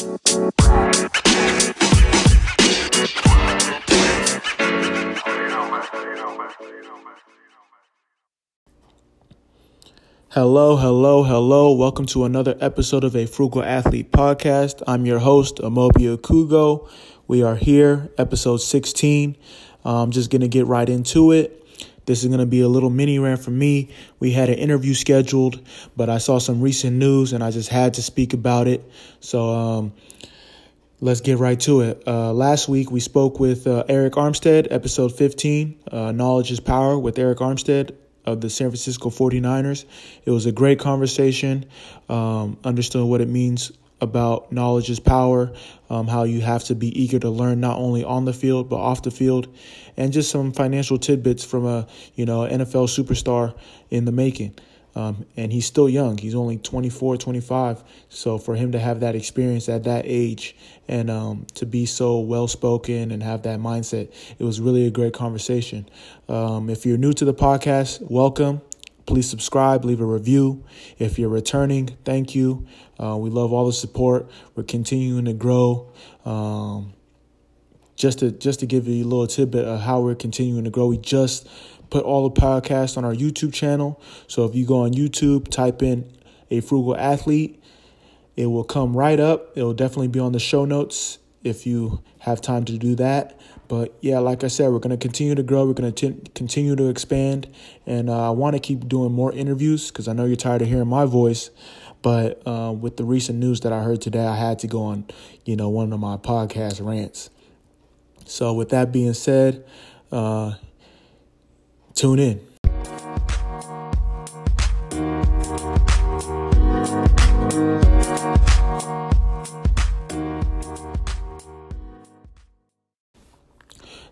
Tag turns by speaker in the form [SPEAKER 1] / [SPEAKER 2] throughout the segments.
[SPEAKER 1] Hello, hello, hello. Welcome to another episode of a Frugal Athlete podcast. I'm your host, Amobi Okugo. We are here, episode 16. I'm just going to get right into it. This is going to be a little mini rant from me. We had an interview scheduled, but I saw some recent news and I just had to speak about it. So, um, Let's get right to it. Uh, last week we spoke with uh, Arik Armstead, episode 15, uh, Knowledge is Power with Arik Armstead of the San Francisco 49ers. It was a great conversation. Um, understood what it means about knowledge is power, um, how you have to be eager to learn not only on the field but off the field, and just some financial tidbits from a you know NFL superstar in the making. Um, and he's still young. He's only 24, 25. So for him to have that experience at that age and um, to be so well spoken and have that mindset, it was really a great conversation. Um, if you're new to the podcast, welcome. Please subscribe, leave a review. If you're returning, thank you. Uh, we love all the support. We're continuing to grow. Um, just to just to give you a little tidbit of how we're continuing to grow, we just put all the podcasts on our YouTube channel. So if you go on YouTube, type in a frugal athlete, it will come right up. It will definitely be on the show notes if you have time to do that. But yeah, like I said, we're going to continue to grow. We're going to continue to expand. And uh, I want to keep doing more interviews because I know you're tired of hearing my voice. But uh, with the recent news that I heard today, I had to go on, you know, one of my podcast rants. So with that being said, uh, Tune in.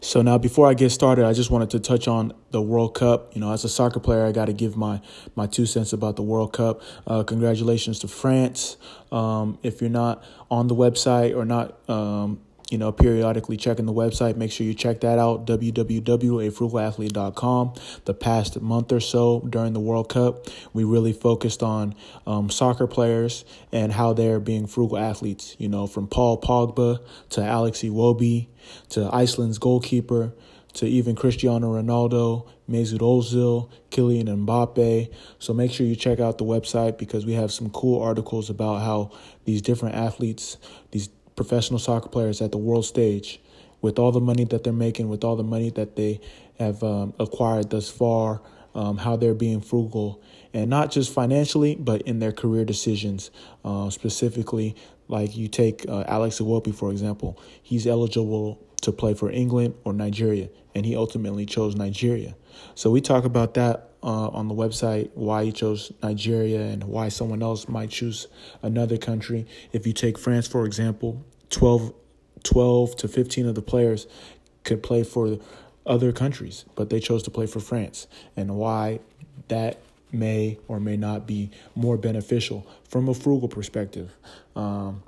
[SPEAKER 1] So now, before I get started, I just wanted to touch on the World Cup. You know, as a soccer player, I got to give my my two cents about the World Cup. Uh, congratulations to France. Um, if you're not on the website or not um, you know, periodically checking the website. Make sure you check that out, www.afrugalathlete.com. The past month or so during the World Cup, we really focused on um, soccer players and how they're being frugal athletes, you know, from Paul Pogba to Alex Iwobi to Iceland's goalkeeper to even Cristiano Ronaldo, Mesut Ozil, Kylian Mbappe. So make sure you check out the website because we have some cool articles about how these different athletes, these professional soccer players at the world stage with all the money that they're making, with all the money that they have um, acquired thus far, um, how they're being frugal, and not just financially, but in their career decisions. Uh, specifically, like you take uh, Alex Iwobi, for example, he's eligible to play for England or Nigeria, and he ultimately chose Nigeria. So we talk about that uh, on the website, why he chose Nigeria and why someone else might choose another country. If you take France, for example, 12, 12 to 15 of the players could play for other countries, but they chose to play for France, and why that may or may not be more beneficial from a frugal perspective. Um,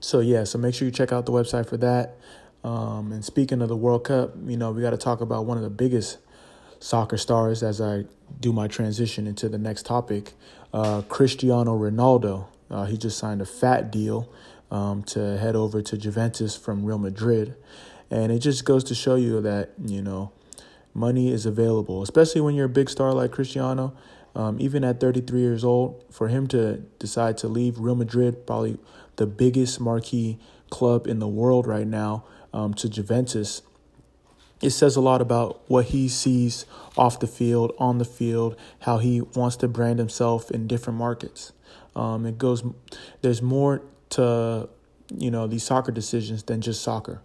[SPEAKER 1] so yeah, so make sure you check out the website for that. Um, and speaking of the World Cup, you know we got to talk about one of the biggest soccer stars as I do my transition into the next topic. Uh, Cristiano Ronaldo. Uh, he just signed a fat deal um, to head over to Juventus from Real Madrid. And it just goes to show you that, you know, money is available, especially when you're a big star like Cristiano. Um, even at 33 years old, for him to decide to leave Real Madrid, probably the biggest marquee club in the world right now, um, to Juventus, it says a lot about what he sees off the field, on the field, how he wants to brand himself in different markets. Um, it goes, there's more to, you know, these soccer decisions than just soccer.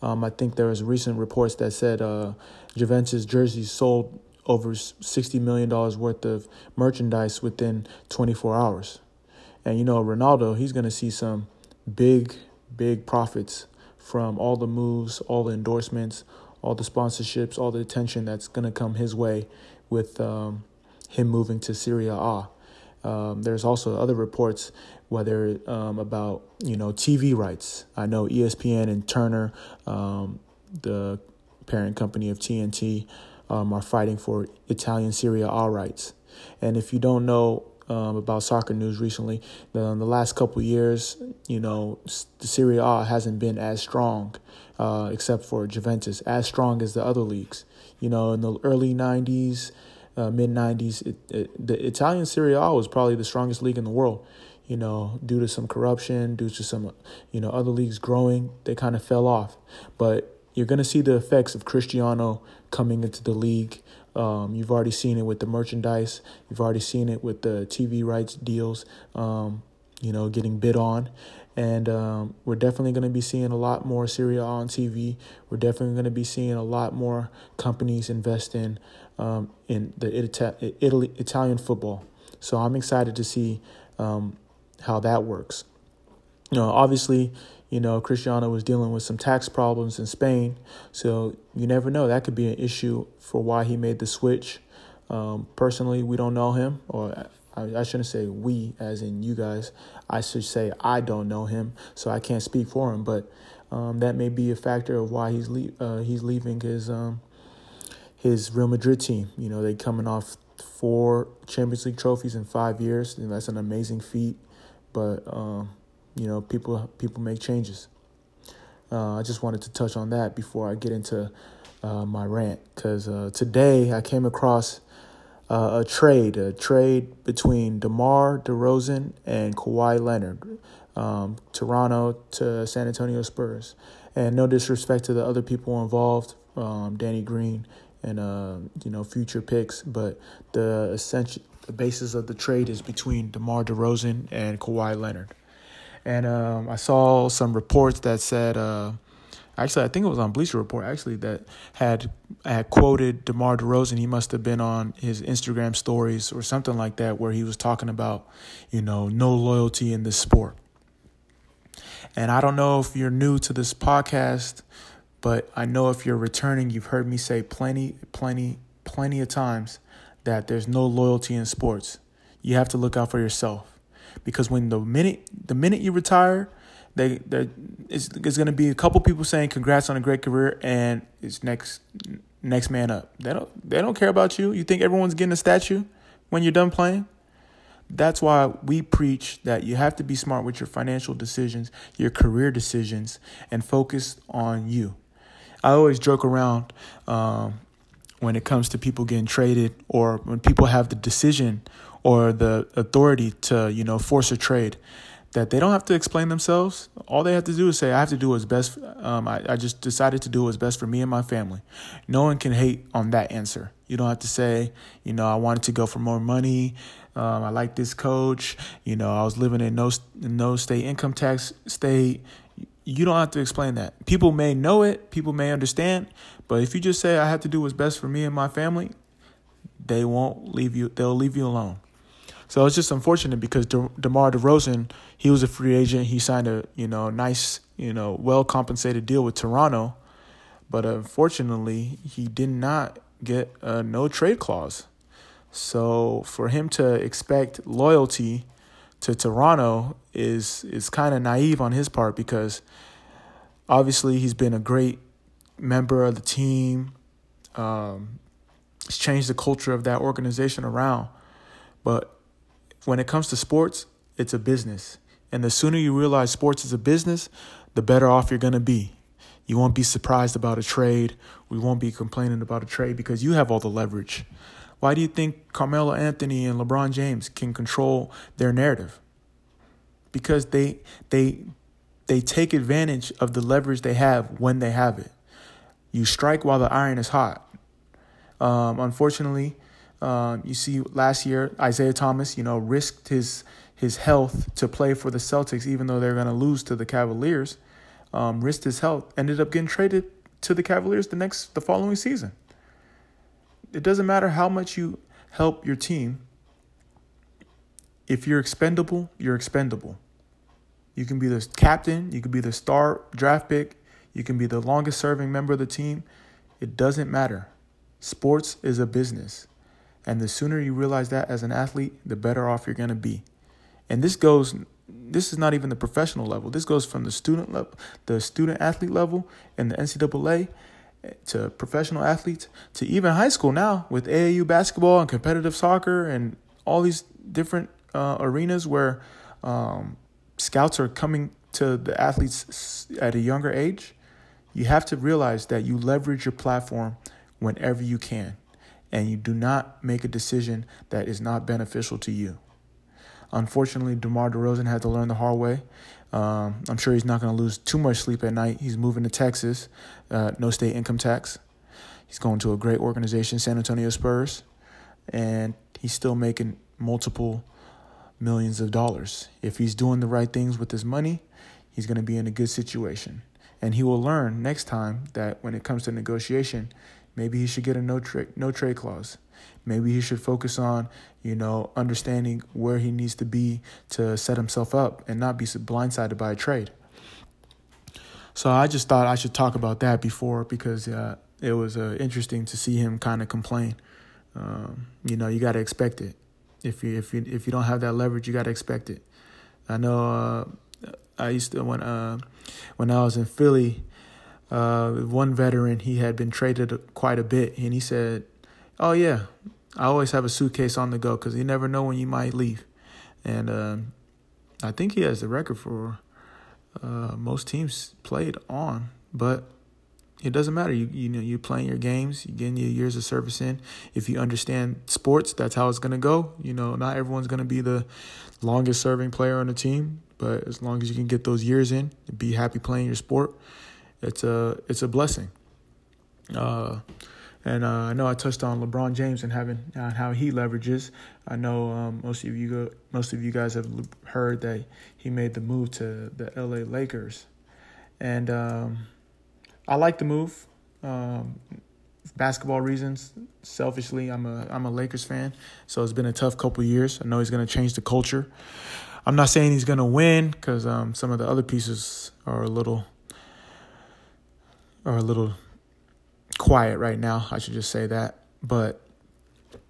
[SPEAKER 1] Um, I think there was recent reports that said uh, Juventus jerseys sold over $60 million worth of merchandise within 24 hours. And, you know, Ronaldo, he's going to see some big, big profits from all the moves, all the endorsements, all the sponsorships, all the attention that's going to come his way with um, him moving to Serie A. Um, there's also other reports, whether um, about you know TV rights. I know ESPN and Turner, um, the parent company of TNT, um, are fighting for Italian Serie A rights. And if you don't know um, about soccer news recently, the, the last couple years, you know, the Serie A hasn't been as strong, uh, except for Juventus, as strong as the other leagues. You know, in the early 90s, uh, mid 90s, it, it, the Italian Serie A was probably the strongest league in the world. You know, due to some corruption, due to some, you know, other leagues growing, they kind of fell off. But you're going to see the effects of Cristiano coming into the league. Um, you've already seen it with the merchandise. You've already seen it with the TV rights deals, um, you know, getting bid on. And um, we're definitely going to be seeing a lot more Serie A on TV. We're definitely going to be seeing a lot more companies invest in um, in the Italy, Italian football. So I'm excited to see um, how that works. You know, obviously, you know, Cristiano was dealing with some tax problems in Spain, so you never know. That could be an issue for why he made the switch. Um, personally, we don't know him, or I, shouldn't say we, as in you guys. I should say I don't know him, so I can't speak for him. But um, that may be a factor of why he's le- uh, he's leaving his um, his Real Madrid team. You know, they coming off four Champions League trophies in five years. And that's an amazing feat. But um, you know, people people make changes. Uh, I just wanted to touch on that before I get into uh, my rant because uh, today I came across uh, a trade, a trade between DeMar DeRozan and Kawhi Leonard, um, Toronto to San Antonio Spurs. And no disrespect to the other people involved, um, Danny Green and uh, you know future picks, but the essential the basis of the trade is between DeMar DeRozan and Kawhi Leonard. And um, I saw some reports that said, uh, actually, I think it was on Bleacher Report, actually, that had had quoted DeMar DeRozan. He must have been on his Instagram stories or something like that, where he was talking about, you know, no loyalty in this sport. And I don't know if you're new to this podcast, but I know if you're returning, you've heard me say plenty, plenty, plenty of times that there's no loyalty in sports. You have to look out for yourself because when the minute the minute you retire, they it's, it's going to be a couple people saying congrats on a great career and it's next next man up. They don't they don't care about you. You think everyone's getting a statue when you're done playing? That's why we preach that you have to be smart with your financial decisions, your career decisions, and focus on you. I always joke around um, when it comes to people getting traded or when people have the decision or the authority to, you know, force a trade that they don't have to explain themselves. All they have to do is say, I have to do what's best. Um, I, I just decided to do what's best for me and my family. No one can hate on that answer. You don't have to say, you know, I wanted to go for more money. Um, I like this coach. You know, I was living in no, no state income tax state. You don't have to explain that. People may know it, people may understand, but if you just say I have to do what's best for me and my family, they won't leave you. They'll leave you alone. So it's just unfortunate because De- DeMar DeRozan, he was a free agent. He signed a you know nice you know well compensated deal with Toronto, but unfortunately he did not get a no trade clause. So for him to expect loyalty to Toronto is is kind of naive on his part because obviously he's been a great member of the team. Um, he's changed the culture of that organization around. But when it comes to sports, it's a business. And the sooner you realize sports is a business, the better off you're going to be. You won't be surprised about a trade. We won't be complaining about a trade because you have all the leverage. Why do you think Carmelo Anthony and LeBron James can control their narrative? Because they they they take advantage of the leverage they have when they have it. You strike while the iron is hot. Um, unfortunately, uh, you see last year Isaiah Thomas, you know, risked his his health to play for the Celtics, even though they're going to lose to the Cavaliers. Um, risked his health, ended up getting traded to the Cavaliers the next the following season. It doesn't matter how much you help your team. If you're expendable, you're expendable. You can be the captain, you can be the star draft pick, you can be the longest serving member of the team. It doesn't matter. Sports is a business. And the sooner you realize that as an athlete, the better off you're going to be. And this goes this is not even the professional level. This goes from the student level, the student athlete level and the NCAA to professional athletes to even high school now with AAU basketball and competitive soccer and all these different uh, arenas where um, scouts are coming to the athletes at a younger age, you have to realize that you leverage your platform whenever you can, and you do not make a decision that is not beneficial to you. Unfortunately, DeMar DeRozan had to learn the hard way. Um, I'm sure he's not going to lose too much sleep at night. He's moving to Texas, uh, no state income tax. He's going to a great organization, San Antonio Spurs, and he's still making multiple millions of dollars. If he's doing the right things with his money, he's going to be in a good situation. And he will learn next time that when it comes to negotiation, maybe he should get a no trade no trade clause. Maybe he should focus on, you know, understanding where he needs to be to set himself up and not be blindsided by a trade. So I just thought I should talk about that before because uh, it was uh, interesting to see him kind of complain. Um, you know, you got to expect it. If you if you if you don't have that leverage, you got to expect it. I know. Uh, I used to when uh, when I was in Philly, uh, one veteran he had been traded quite a bit, and he said, "Oh yeah, I always have a suitcase on the go because you never know when you might leave." And uh, I think he has the record for uh, most teams played on, but it doesn't matter. You you know you're playing your games, you're getting your years of service in. If you understand sports, that's how it's gonna go. You know, not everyone's gonna be the longest serving player on the team, but as long as you can get those years in, be happy playing your sport, it's a it's a blessing. Uh, and uh, I know I touched on LeBron James and having uh, how he leverages. I know um, most of you go, most of you guys have heard that he made the move to the L.A. Lakers, and. Um, I like the move. Um, basketball reasons, selfishly, I'm a I'm a Lakers fan, so it's been a tough couple years. I know he's going to change the culture. I'm not saying he's going to win because um, some of the other pieces are a little are a little quiet right now. I should just say that, but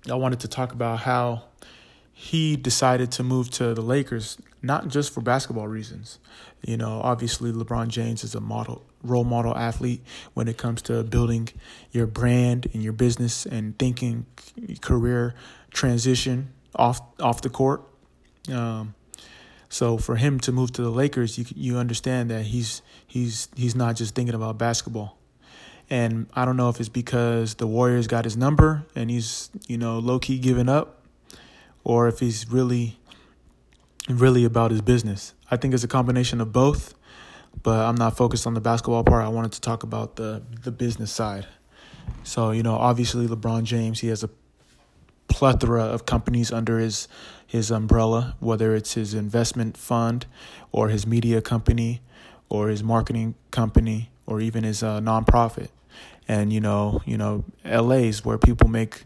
[SPEAKER 1] I wanted to talk about how he decided to move to the Lakers, not just for basketball reasons. You know, obviously LeBron James is a model role model athlete when it comes to building your brand and your business and thinking career transition off off the court. Um, so for him to move to the Lakers, you you understand that he's he's he's not just thinking about basketball. And I don't know if it's because the Warriors got his number and he's, you know, low key giving up or if he's really really about his business. I think it's a combination of both, but I'm not focused on the basketball part. I wanted to talk about the the business side. So, you know, obviously LeBron James, he has a plethora of companies under his his umbrella, whether it's his investment fund or his media company or his marketing company or even his uh, nonprofit. And you know, you know, LA's where people make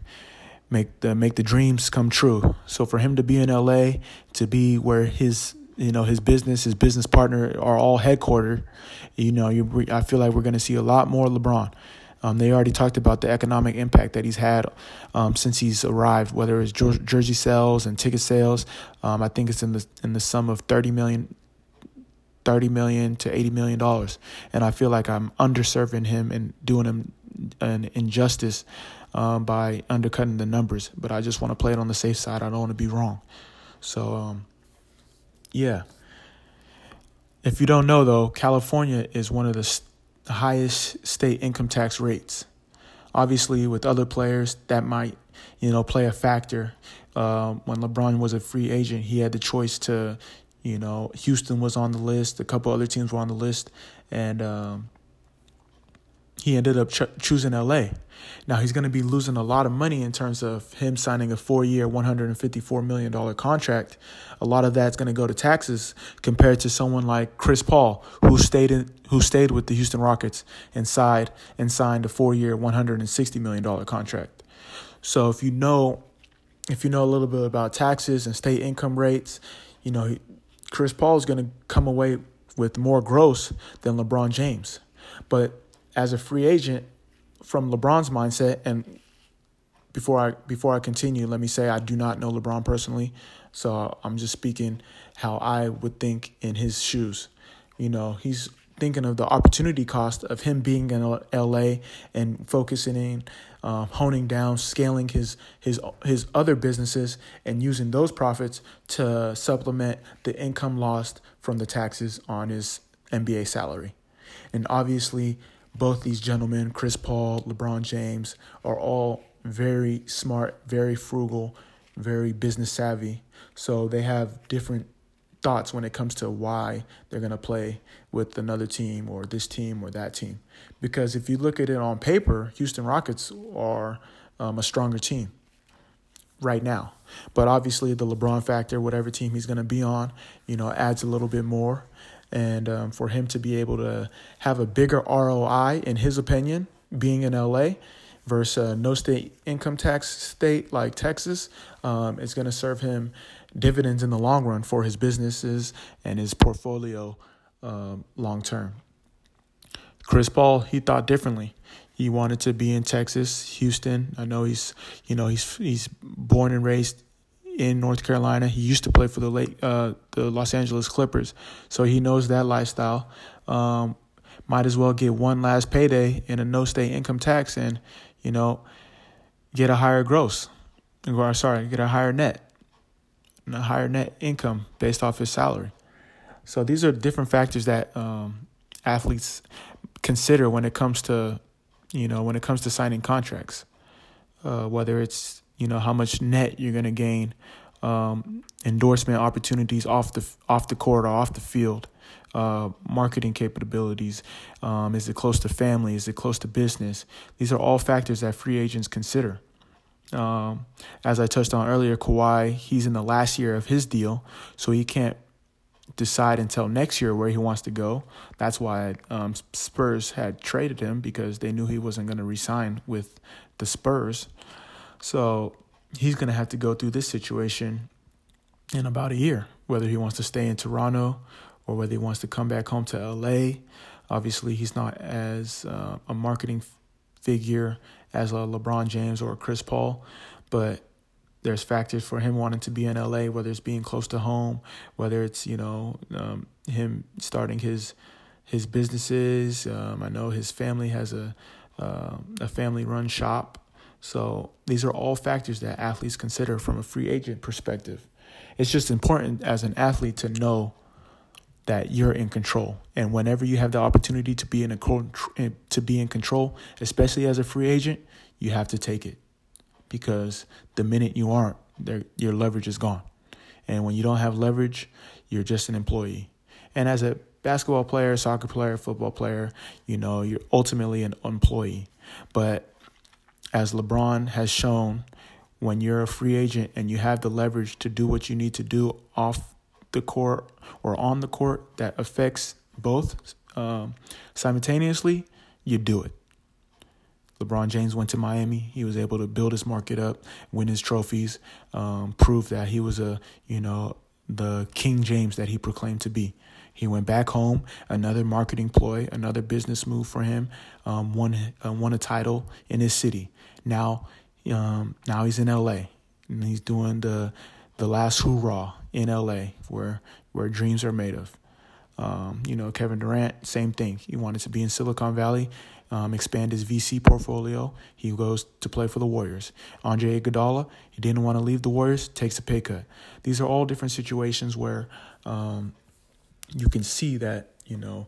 [SPEAKER 1] make the make the dreams come true. So for him to be in LA, to be where his you know his business, his business partner are all headquartered, you know, you I feel like we're going to see a lot more LeBron. Um, they already talked about the economic impact that he's had um, since he's arrived, whether it's jersey sales and ticket sales. Um, I think it's in the in the sum of thirty million 30 million to 80 million dollars and i feel like i'm underserving him and doing him an injustice um, by undercutting the numbers. But I just want to play it on the safe side. I don't want to be wrong. So, um, yeah. If you don't know, though, California is one of the st- highest state income tax rates. Obviously, with other players, that might you know play a factor. Uh, when LeBron was a free agent, he had the choice to, you know, Houston was on the list, a couple other teams were on the list, and um, he ended up ch- choosing LA. Now he's going to be losing a lot of money in terms of him signing a four-year, $154 million contract. A lot of that's going to go to taxes compared to someone like Chris Paul, who stayed in, who stayed with the Houston Rockets and signed and signed a four-year, $160 million contract. So if you know, if you know a little bit about taxes and state income rates, you know Chris Paul is going to come away with more gross than LeBron James. But as a free agent from LeBron's mindset and before I before I continue, let me say I do not know LeBron personally, so I'm just speaking how I would think in his shoes. You know, he's thinking of the opportunity cost of him being in LA and focusing in, uh, honing down, scaling his his his other businesses and using those profits to supplement the income lost from the taxes on his NBA salary. And obviously, both these gentlemen, Chris Paul, LeBron James, are all very smart, very frugal, very business savvy. So they have different thoughts when it comes to why they're going to play with another team or this team or that team. Because if you look at it on paper, Houston Rockets are um, a stronger team right now. But obviously, the LeBron factor, whatever team he's going to be on, you know, adds a little bit more. And um, for him to be able to have a bigger ROI, in his opinion, being in LA versus a no state income tax state like Texas, um, is going to serve him dividends in the long run for his businesses and his portfolio um, long term. Chris Paul, he thought differently. He wanted to be in Texas, Houston. I know he's, you know, he's he's born and raised in North Carolina. He used to play for the late uh, the Los Angeles Clippers, so he knows that lifestyle. Um, might as well get one last payday in a no state income tax and, you know, get a higher gross, or sorry, get a higher net a higher net income based off his salary. So these are different factors that um, athletes consider when it comes to, you know, when it comes to signing contracts. Uh, whether it's you know how much net you're going to gain, um, endorsement opportunities off the off the court or off the field, uh, marketing capabilities. Um, is it close to family? Is it close to business? These are all factors that free agents consider. Um, as I touched on earlier, Kawhi, he's in the last year of his deal, so he can't decide until next year where he wants to go. That's why um, Spurs had traded him because they knew he wasn't going to resign with the Spurs. So he's going to have to go through this situation in about a year, whether he wants to stay in Toronto or whether he wants to come back home to LA. Obviously, he's not as uh, a marketing figure as a LeBron James or a Chris Paul, but there's factors for him wanting to be in LA, whether it's being close to home, whether it's you know um, him starting his his businesses. Um, I know his family has a uh, a family run shop, so these are all factors that athletes consider from a free agent perspective. It's just important as an athlete to know that you're in control. And whenever you have the opportunity to be in a eh, to be in control, especially as a free agent, you have to take it because the minute you aren't, your leverage is gone. And when you don't have leverage, you're just an employee. And as a basketball player, soccer player, football player, you know, you're ultimately an employee. But as LeBron has shown, when you're a free agent and you have the leverage to do what you need to do off the court or on the court that affects both um, simultaneously, you do it. LeBron James went to Miami. He was able to build his market up, win his trophies, um, prove that he was a you know the King James that he proclaimed to be. He went back home, another marketing ploy, another business move for him. Um, won uh, won a title in his city. Now, um, now he's in L.A. and he's doing the the last hoorah in LA where where dreams are made of. Um, you know, Kevin Durant, same thing. He wanted to be in Silicon Valley, um, expand his VC portfolio. He goes to play for the Warriors. Andre Iguodala, he didn't want to leave the Warriors, takes a pay cut. These are all different situations where um, you can see that you know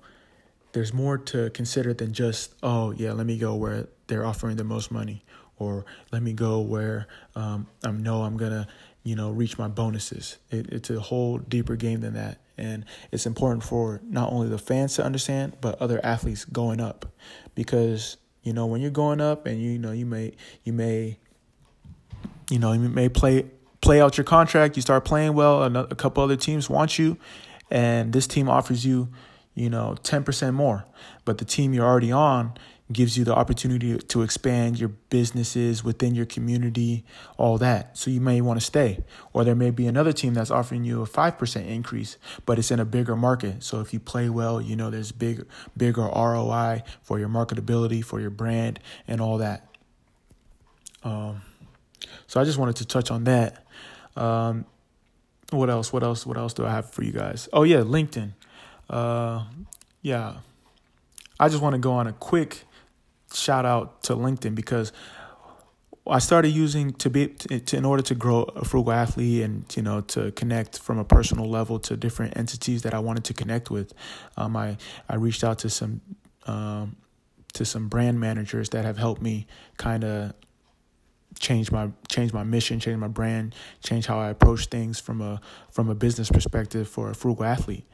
[SPEAKER 1] there's more to consider than just oh yeah, let me go where they're offering the most money, or let me go where um, I know I'm gonna you know, reach my bonuses. It, it's a whole deeper game than that. And it's important for not only the fans to understand, but other athletes going up. Because, you know, when you're going up and you, you know, you may you may you know, you may play play out your contract, you start playing well, a couple other teams want you, and this team offers you, you know, 10% more. But the team you're already on gives you the opportunity to expand your businesses within your community, all that. So you may want to stay. Or there may be another team that's offering you a 5% increase, but it's in a bigger market. So if you play well, you know there's big bigger ROI for your marketability, for your brand and all that. Um so I just wanted to touch on that. Um what else? What else? What else do I have for you guys? Oh yeah, LinkedIn. Uh yeah I just want to go on a quick shout out to LinkedIn because I started using to be to, in order to grow a frugal athlete and you know to connect from a personal level to different entities that I wanted to connect with. Um, I I reached out to some um, to some brand managers that have helped me kind of change my change my mission, change my brand, change how I approach things from a from a business perspective for a frugal athlete.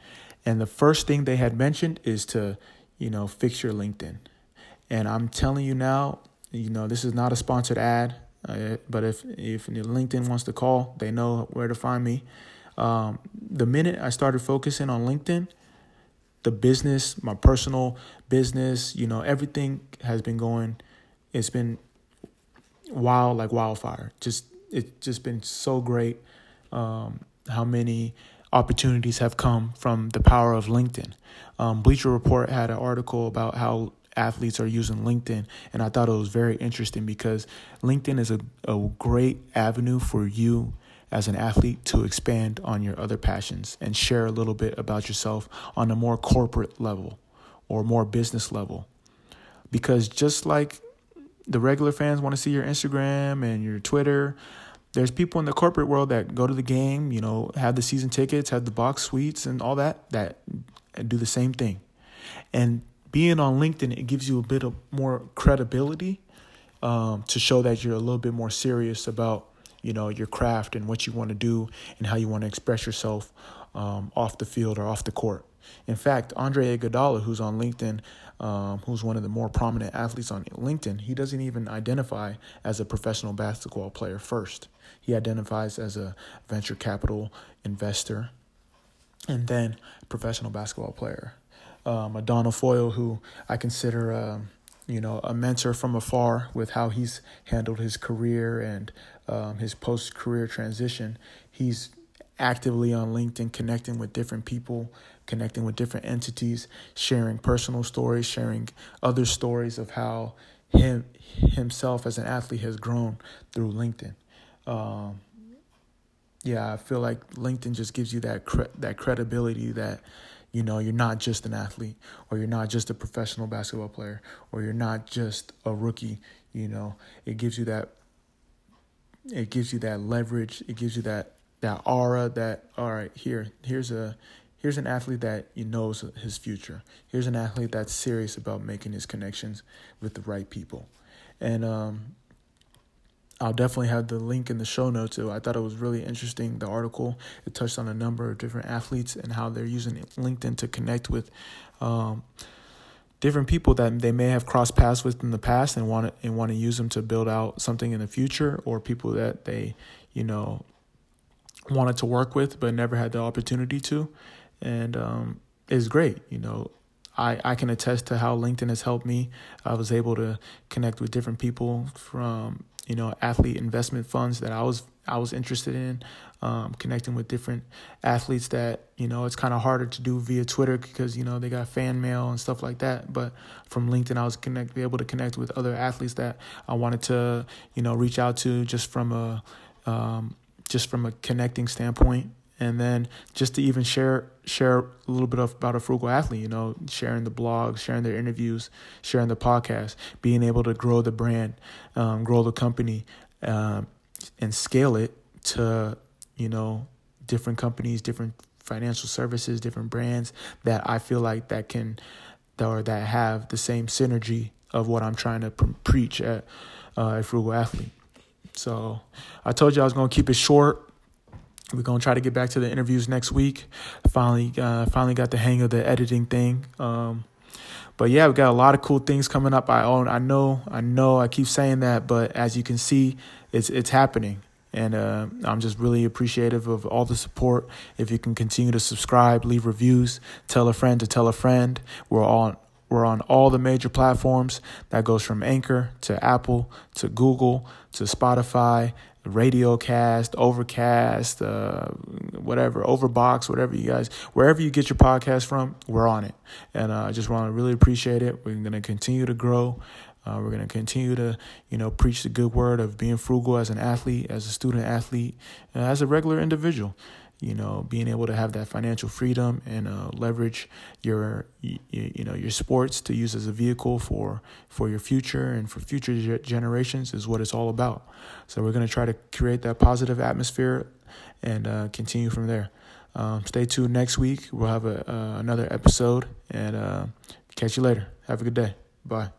[SPEAKER 1] And the first thing they had mentioned is to you know fix your LinkedIn. And I'm telling you now, you know, this is not a sponsored ad, uh, but if if LinkedIn wants to call, they know where to find me. Um, the minute I started focusing on LinkedIn, the business, my personal business, you know, everything has been going. It's been wild like wildfire. Just it's just been so great. Um, how many opportunities have come from the power of LinkedIn? Um, Bleacher Report had an article about how athletes are using LinkedIn. And I thought it was very interesting because LinkedIn is a, a great avenue for you as an athlete to expand on your other passions and share a little bit about yourself on a more corporate level or more business level. Because just like the regular fans want to see your Instagram and your Twitter, there's people in the corporate world that go to the game, you know, have the season tickets, have the box suites and all that that do the same thing. And being on LinkedIn, it gives you a bit of more credibility um, to show that you're a little bit more serious about you know your craft and what you want to do and how you want to express yourself um, off the field or off the court. In fact, Andre Iguodala, who's on LinkedIn, um, who's one of the more prominent athletes on LinkedIn, he doesn't even identify as a professional basketball player first. He identifies as a venture capital investor and then professional basketball player um, Foyle, who I consider, um, you know, a mentor from afar with how he's handled his career and um, his post-career transition. He's actively on LinkedIn, connecting with different people, connecting with different entities, sharing personal stories, sharing other stories of how him himself as an athlete has grown through LinkedIn. Um, yeah, I feel like LinkedIn just gives you that cre- that credibility that you know, you're not just an athlete, or you're not just a professional basketball player, or you're not just a rookie. You know, it gives you that. It gives you that leverage. It gives you that that aura. That all right, here, here's a, here's an athlete that you knows his future. Here's an athlete that's serious about making his connections with the right people, and um, I'll definitely have the link in the show notes. I thought it was really interesting. The article it touched on a number of different athletes and how they're using LinkedIn to connect with um, different people that they may have crossed paths with in the past and want to and want to use them to build out something in the future, or people that they you know wanted to work with but never had the opportunity to, and um, it's great. You know, I, I can attest to how LinkedIn has helped me. I was able to connect with different people from you know athlete investment funds that I was I was interested in um, connecting with different athletes that you know it's kind of harder to do via Twitter because you know they got fan mail and stuff like that. But from LinkedIn, I was connect able to connect with other athletes that I wanted to you know reach out to just from a um, just from a connecting standpoint and then just to even share share a little bit of, about a frugal athlete you know sharing the blogs sharing their interviews sharing the podcast being able to grow the brand um, grow the company um, and scale it to you know different companies different financial services different brands that i feel like that can that or that have the same synergy of what i'm trying to pre- preach at uh, a frugal athlete. So i told you i was going to keep it short we're gonna try to get back to the interviews next week. Finally, uh, finally got the hang of the editing thing. Um, but yeah, we got a lot of cool things coming up. I own, I know, I know. I keep saying that, but as you can see, it's it's happening, and uh, I'm just really appreciative of all the support. If you can continue to subscribe, leave reviews, tell a friend to tell a friend. We're on we're on all the major platforms. That goes from Anchor to Apple to Google to Spotify Radiocast, Overcast, uh, whatever, Overbox, whatever you guys, wherever you get your podcast from, we're on it. And uh, I just want to really appreciate it. We're going to continue to grow. Uh, we're going to continue to, you know, preach the good word of being frugal as an athlete, as a student athlete, as a regular individual. You know being able to have that financial freedom and uh, leverage your you, you, know your sports to use as a vehicle for for your future and for future generations is what it's all about. So we're going to try to create that positive atmosphere and uh, continue from there. Um, stay tuned next week. We'll have a, uh, another episode and uh, catch you later. Have a good day. Bye